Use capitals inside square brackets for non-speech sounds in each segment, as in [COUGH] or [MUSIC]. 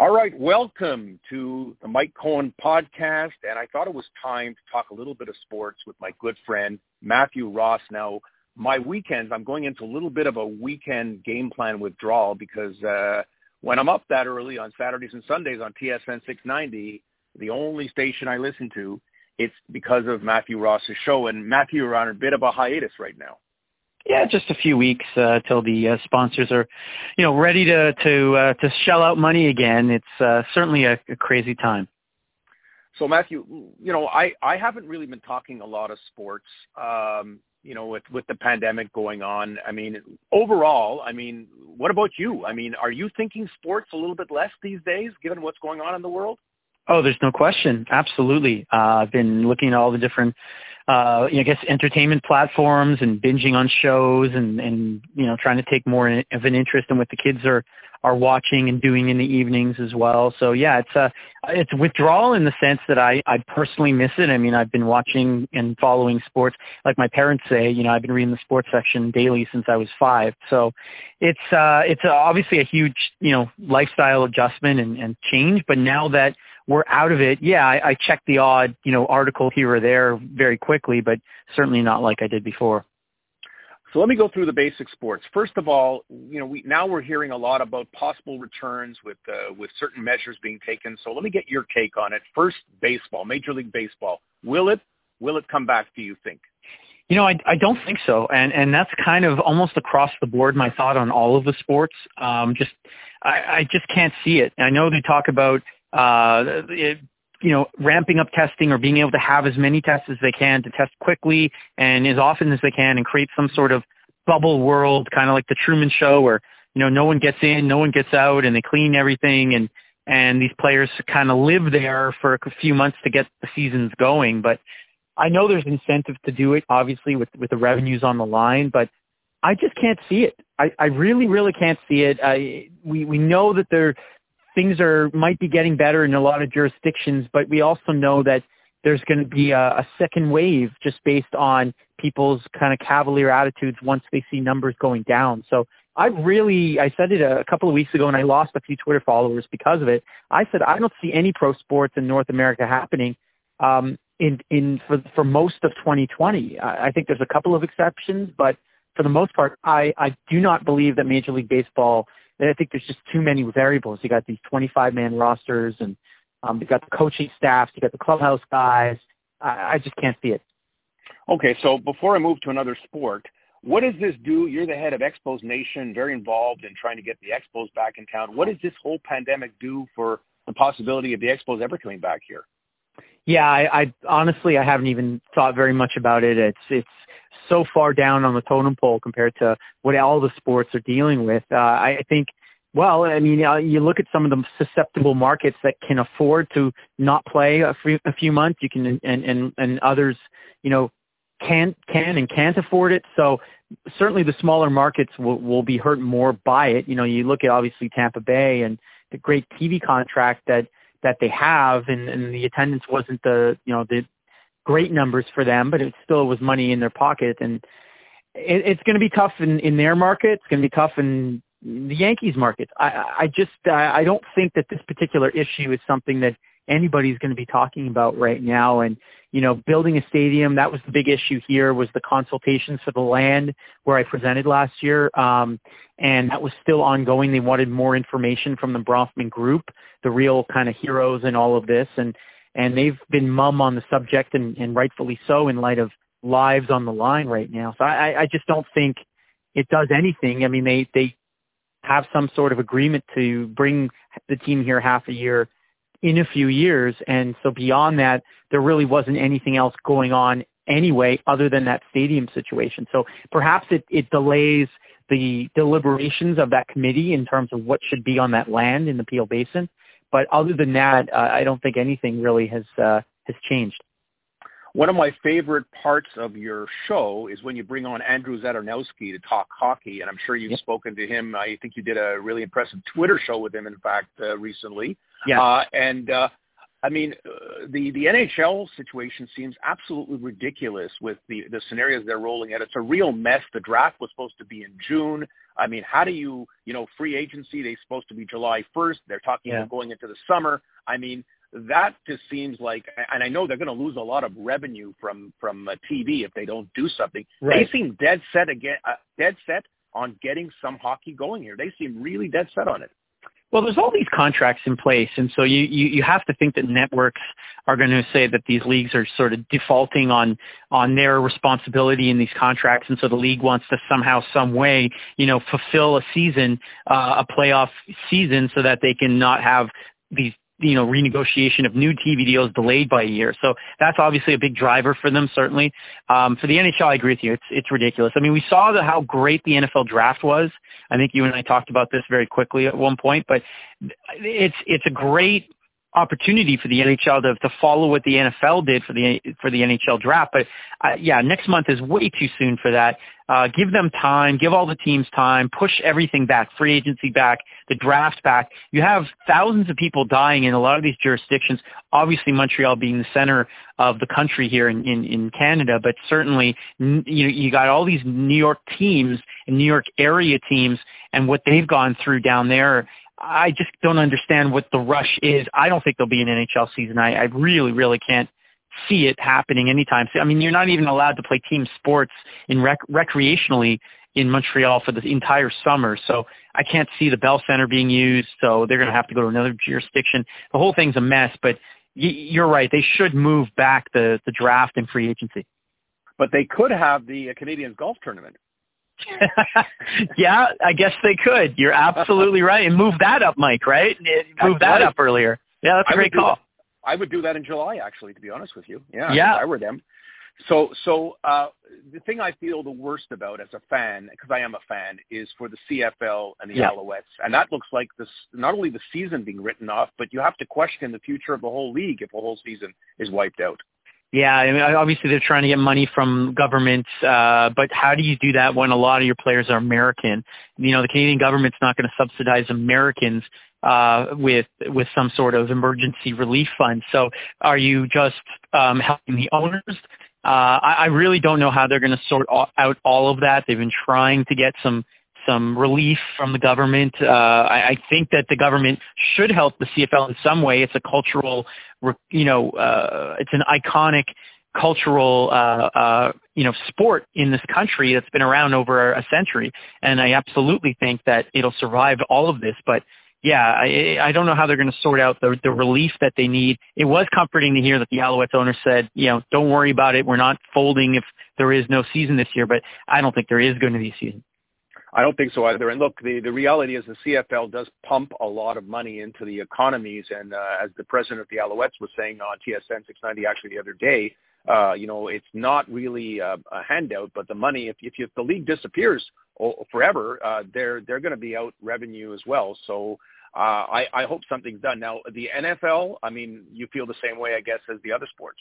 All right, welcome to the Mike Cohen podcast. And I thought it was time to talk a little bit of sports with my good friend, Matthew Ross. Now, my weekends, I'm going into a little bit of a weekend game plan withdrawal because uh, when I'm up that early on Saturdays and Sundays on TSN 690, the only station I listen to, it's because of Matthew Ross's show. And Matthew, you're on a bit of a hiatus right now. Yeah, just a few weeks uh, till the uh, sponsors are, you know, ready to to uh, to shell out money again. It's uh, certainly a, a crazy time. So Matthew, you know, I I haven't really been talking a lot of sports. Um, you know, with with the pandemic going on. I mean, overall, I mean, what about you? I mean, are you thinking sports a little bit less these days, given what's going on in the world? Oh, there's no question. Absolutely. Uh, I've been looking at all the different uh, you know, I guess entertainment platforms and binging on shows and, and, you know, trying to take more of an interest in what the kids are, are watching and doing in the evenings as well. So yeah, it's a, it's withdrawal in the sense that I, I personally miss it. I mean, I've been watching and following sports. Like my parents say, you know, I've been reading the sports section daily since I was five. So it's, uh, it's obviously a huge, you know, lifestyle adjustment and, and change. But now that, we're out of it. Yeah, I, I check the odd, you know, article here or there very quickly, but certainly not like I did before. So let me go through the basic sports. First of all, you know, we now we're hearing a lot about possible returns with uh, with certain measures being taken. So let me get your take on it. First, baseball, Major League Baseball. Will it will it come back? Do you think? You know, I, I don't think so, and and that's kind of almost across the board my thought on all of the sports. Um, just I, I just can't see it. I know they talk about uh, it, you know, ramping up testing or being able to have as many tests as they can to test quickly and as often as they can and create some sort of bubble world, kind of like the Truman Show, where you know no one gets in, no one gets out, and they clean everything, and and these players kind of live there for a few months to get the seasons going. But I know there's incentive to do it, obviously, with with the revenues on the line, but I just can't see it. I, I really, really can't see it. I, we we know that there things are might be getting better in a lot of jurisdictions, but we also know that there's going to be a, a second wave just based on people's kind of cavalier attitudes once they see numbers going down. So I really, I said it a, a couple of weeks ago and I lost a few Twitter followers because of it. I said, I don't see any pro sports in North America happening um, in, in for, for most of 2020. I, I think there's a couple of exceptions, but for the most part, I, I do not believe that Major League Baseball I think there's just too many variables. You got these 25 man rosters, and um, you got the coaching staffs, you got the clubhouse guys. I, I just can't see it. Okay, so before I move to another sport, what does this do? You're the head of Expos Nation, very involved in trying to get the Expos back in town. What does this whole pandemic do for the possibility of the Expos ever coming back here? Yeah, I, I honestly I haven't even thought very much about it. It's it's so far down on the totem pole compared to what all the sports are dealing with. Uh, I, think, well, I mean, uh, you look at some of the susceptible markets that can afford to not play a few, a few months. You can, and, and, and others, you know, can, can and can't afford it. So certainly the smaller markets will, will be hurt more by it. You know, you look at obviously Tampa Bay and the great TV contract that, that they have and, and the attendance wasn't the, you know, the, great numbers for them, but it still was money in their pocket. And it, it's going to be tough in, in their market. It's going to be tough in the Yankees market. I, I just I don't think that this particular issue is something that anybody's going to be talking about right now. And you know, building a stadium that was the big issue here was the consultations for the land where I presented last year, um, and that was still ongoing. They wanted more information from the Bronfman Group, the real kind of heroes in all of this, and and they've been mum on the subject and, and rightfully so in light of lives on the line right now. So I, I just don't think it does anything. I mean, they, they have some sort of agreement to bring the team here half a year in a few years. And so beyond that, there really wasn't anything else going on anyway other than that stadium situation. So perhaps it, it delays the deliberations of that committee in terms of what should be on that land in the Peel Basin. But other than that, uh, I don't think anything really has uh, has changed. One of my favorite parts of your show is when you bring on Andrew Zadarnowski to talk hockey, and I'm sure you've yep. spoken to him. I think you did a really impressive Twitter show with him, in fact, uh, recently. Yeah. Uh, and uh, I mean, uh, the the NHL situation seems absolutely ridiculous with the the scenarios they're rolling out. It's a real mess. The draft was supposed to be in June. I mean, how do you, you know, free agency? They're supposed to be July 1st. They're talking yeah. about going into the summer. I mean, that just seems like, and I know they're going to lose a lot of revenue from from uh, TV if they don't do something. Right. They seem dead set again, uh, dead set on getting some hockey going here. They seem really dead set on it. Well, there's all these contracts in place, and so you, you, you have to think that networks are going to say that these leagues are sort of defaulting on on their responsibility in these contracts, and so the league wants to somehow, some way, you know, fulfill a season, uh, a playoff season, so that they can not have these you know, renegotiation of new TV deals delayed by a year. So that's obviously a big driver for them, certainly. Um, for the NHL, I agree with you. It's, it's ridiculous. I mean, we saw the, how great the NFL draft was. I think you and I talked about this very quickly at one point, but it's, it's a great opportunity for the NHL to, to follow what the NFL did for the for the NHL draft. But uh, yeah, next month is way too soon for that. Uh, give them time, give all the teams time, push everything back, free agency back, the draft back. You have thousands of people dying in a lot of these jurisdictions. Obviously, Montreal being the center of the country here in, in, in Canada, but certainly, you know, you got all these New York teams and New York area teams and what they've gone through down there I just don't understand what the rush is. I don't think there'll be an NHL season. I, I really, really can't see it happening anytime soon. I mean, you're not even allowed to play team sports in rec- recreationally in Montreal for the entire summer. So I can't see the Bell Center being used. So they're going to have to go to another jurisdiction. The whole thing's a mess. But y- you're right. They should move back the the draft and free agency. But they could have the uh, Canadian golf tournament. [LAUGHS] yeah, I guess they could. You're absolutely right. And move that up, Mike, right? Move that right. up earlier. Yeah, that's a I great call. I would do that in July, actually, to be honest with you. Yeah, yeah. I were them. So, so uh, the thing I feel the worst about as a fan, because I am a fan, is for the CFL and the yeah. Alouettes, and that looks like this not only the season being written off, but you have to question the future of the whole league if the whole season is wiped out. Yeah, I mean, obviously they're trying to get money from governments, uh, but how do you do that when a lot of your players are American? You know, the Canadian government's not going to subsidize Americans uh, with with some sort of emergency relief fund. So, are you just um, helping the owners? Uh, I, I really don't know how they're going to sort out all of that. They've been trying to get some some relief from the government. Uh, I, I think that the government should help the CFL in some way. It's a cultural, you know, uh, it's an iconic cultural, uh, uh, you know, sport in this country that's been around over a century. And I absolutely think that it'll survive all of this. But yeah, I, I don't know how they're going to sort out the, the relief that they need. It was comforting to hear that the Alouettes owner said, you know, don't worry about it. We're not folding if there is no season this year, but I don't think there is going to be a season. I don't think so either. And look, the, the reality is the CFL does pump a lot of money into the economies. And uh, as the president of the Alouettes was saying on TSN 690 actually the other day, uh, you know, it's not really a, a handout, but the money, if, if, if the league disappears forever, uh, they're, they're going to be out revenue as well. So uh, I, I hope something's done. Now, the NFL, I mean, you feel the same way, I guess, as the other sports.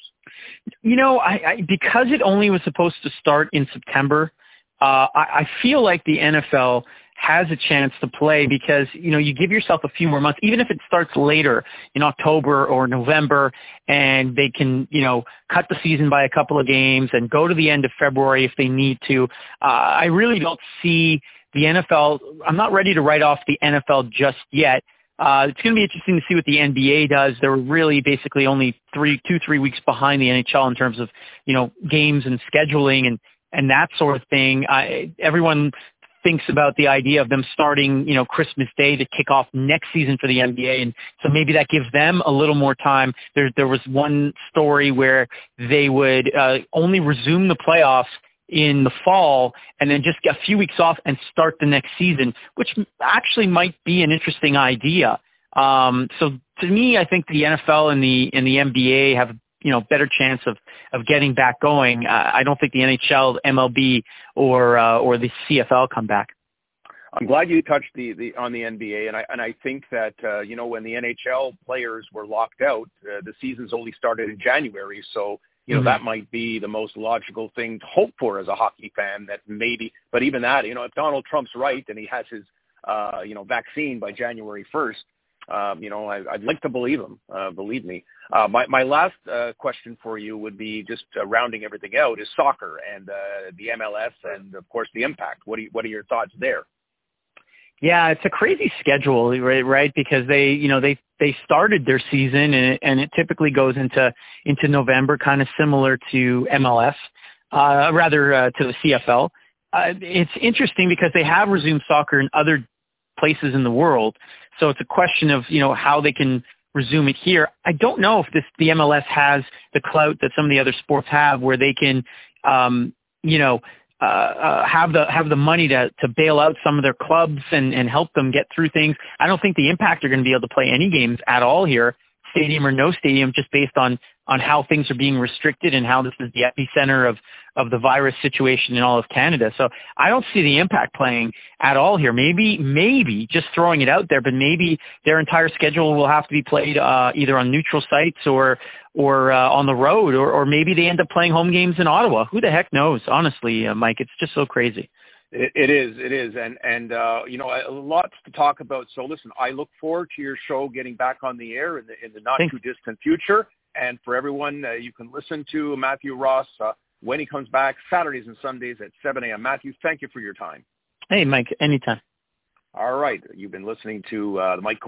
You know, I, I because it only was supposed to start in September – uh, I, I feel like the NFL has a chance to play because you know you give yourself a few more months, even if it starts later in October or November, and they can you know cut the season by a couple of games and go to the end of February if they need to. Uh, I really don't see the NFL. I'm not ready to write off the NFL just yet. Uh, it's going to be interesting to see what the NBA does. They're really basically only three, two, three weeks behind the NHL in terms of you know games and scheduling and and that sort of thing. I, everyone thinks about the idea of them starting, you know, Christmas Day to kick off next season for the NBA, and so maybe that gives them a little more time. There, there was one story where they would uh, only resume the playoffs in the fall and then just a few weeks off and start the next season, which actually might be an interesting idea. Um, so to me, I think the NFL and the and the NBA have you know better chance of of getting back going. Uh, I don't think the NHL, MLB, or uh, or the CFL come back. I'm glad you touched the, the on the NBA, and I and I think that uh, you know when the NHL players were locked out, uh, the seasons only started in January, so you know mm-hmm. that might be the most logical thing to hope for as a hockey fan. That maybe, but even that, you know, if Donald Trump's right and he has his uh, you know vaccine by January 1st, Um, you know, I, I'd like to believe him. Uh, believe me. Uh, my my last uh, question for you would be just uh, rounding everything out is soccer and uh, the MLS and of course the impact. What are you, what are your thoughts there? Yeah, it's a crazy schedule, right? Right, because they, you know, they they started their season and it, and it typically goes into into November, kind of similar to MLS, uh, rather uh, to the CFL. Uh, it's interesting because they have resumed soccer in other places in the world, so it's a question of you know how they can resume it here. I don't know if this the MLS has the clout that some of the other sports have, where they can, um, you know, uh, uh, have the have the money to to bail out some of their clubs and and help them get through things. I don't think the Impact are going to be able to play any games at all here, stadium or no stadium, just based on on how things are being restricted and how this is the epicenter of of the virus situation in all of Canada. So I don't see the impact playing at all here. Maybe, maybe just throwing it out there, but maybe their entire schedule will have to be played uh, either on neutral sites or or uh, on the road, or, or maybe they end up playing home games in Ottawa. Who the heck knows? Honestly, uh, Mike, it's just so crazy. It, it is, it is, and and uh, you know, lots to talk about. So listen, I look forward to your show getting back on the air in the in the not Thanks. too distant future. And for everyone, uh, you can listen to Matthew Ross uh, when he comes back Saturdays and Sundays at 7 a.m. Matthew, thank you for your time. Hey, Mike, anytime. All right. You've been listening to uh, the Mike Cohen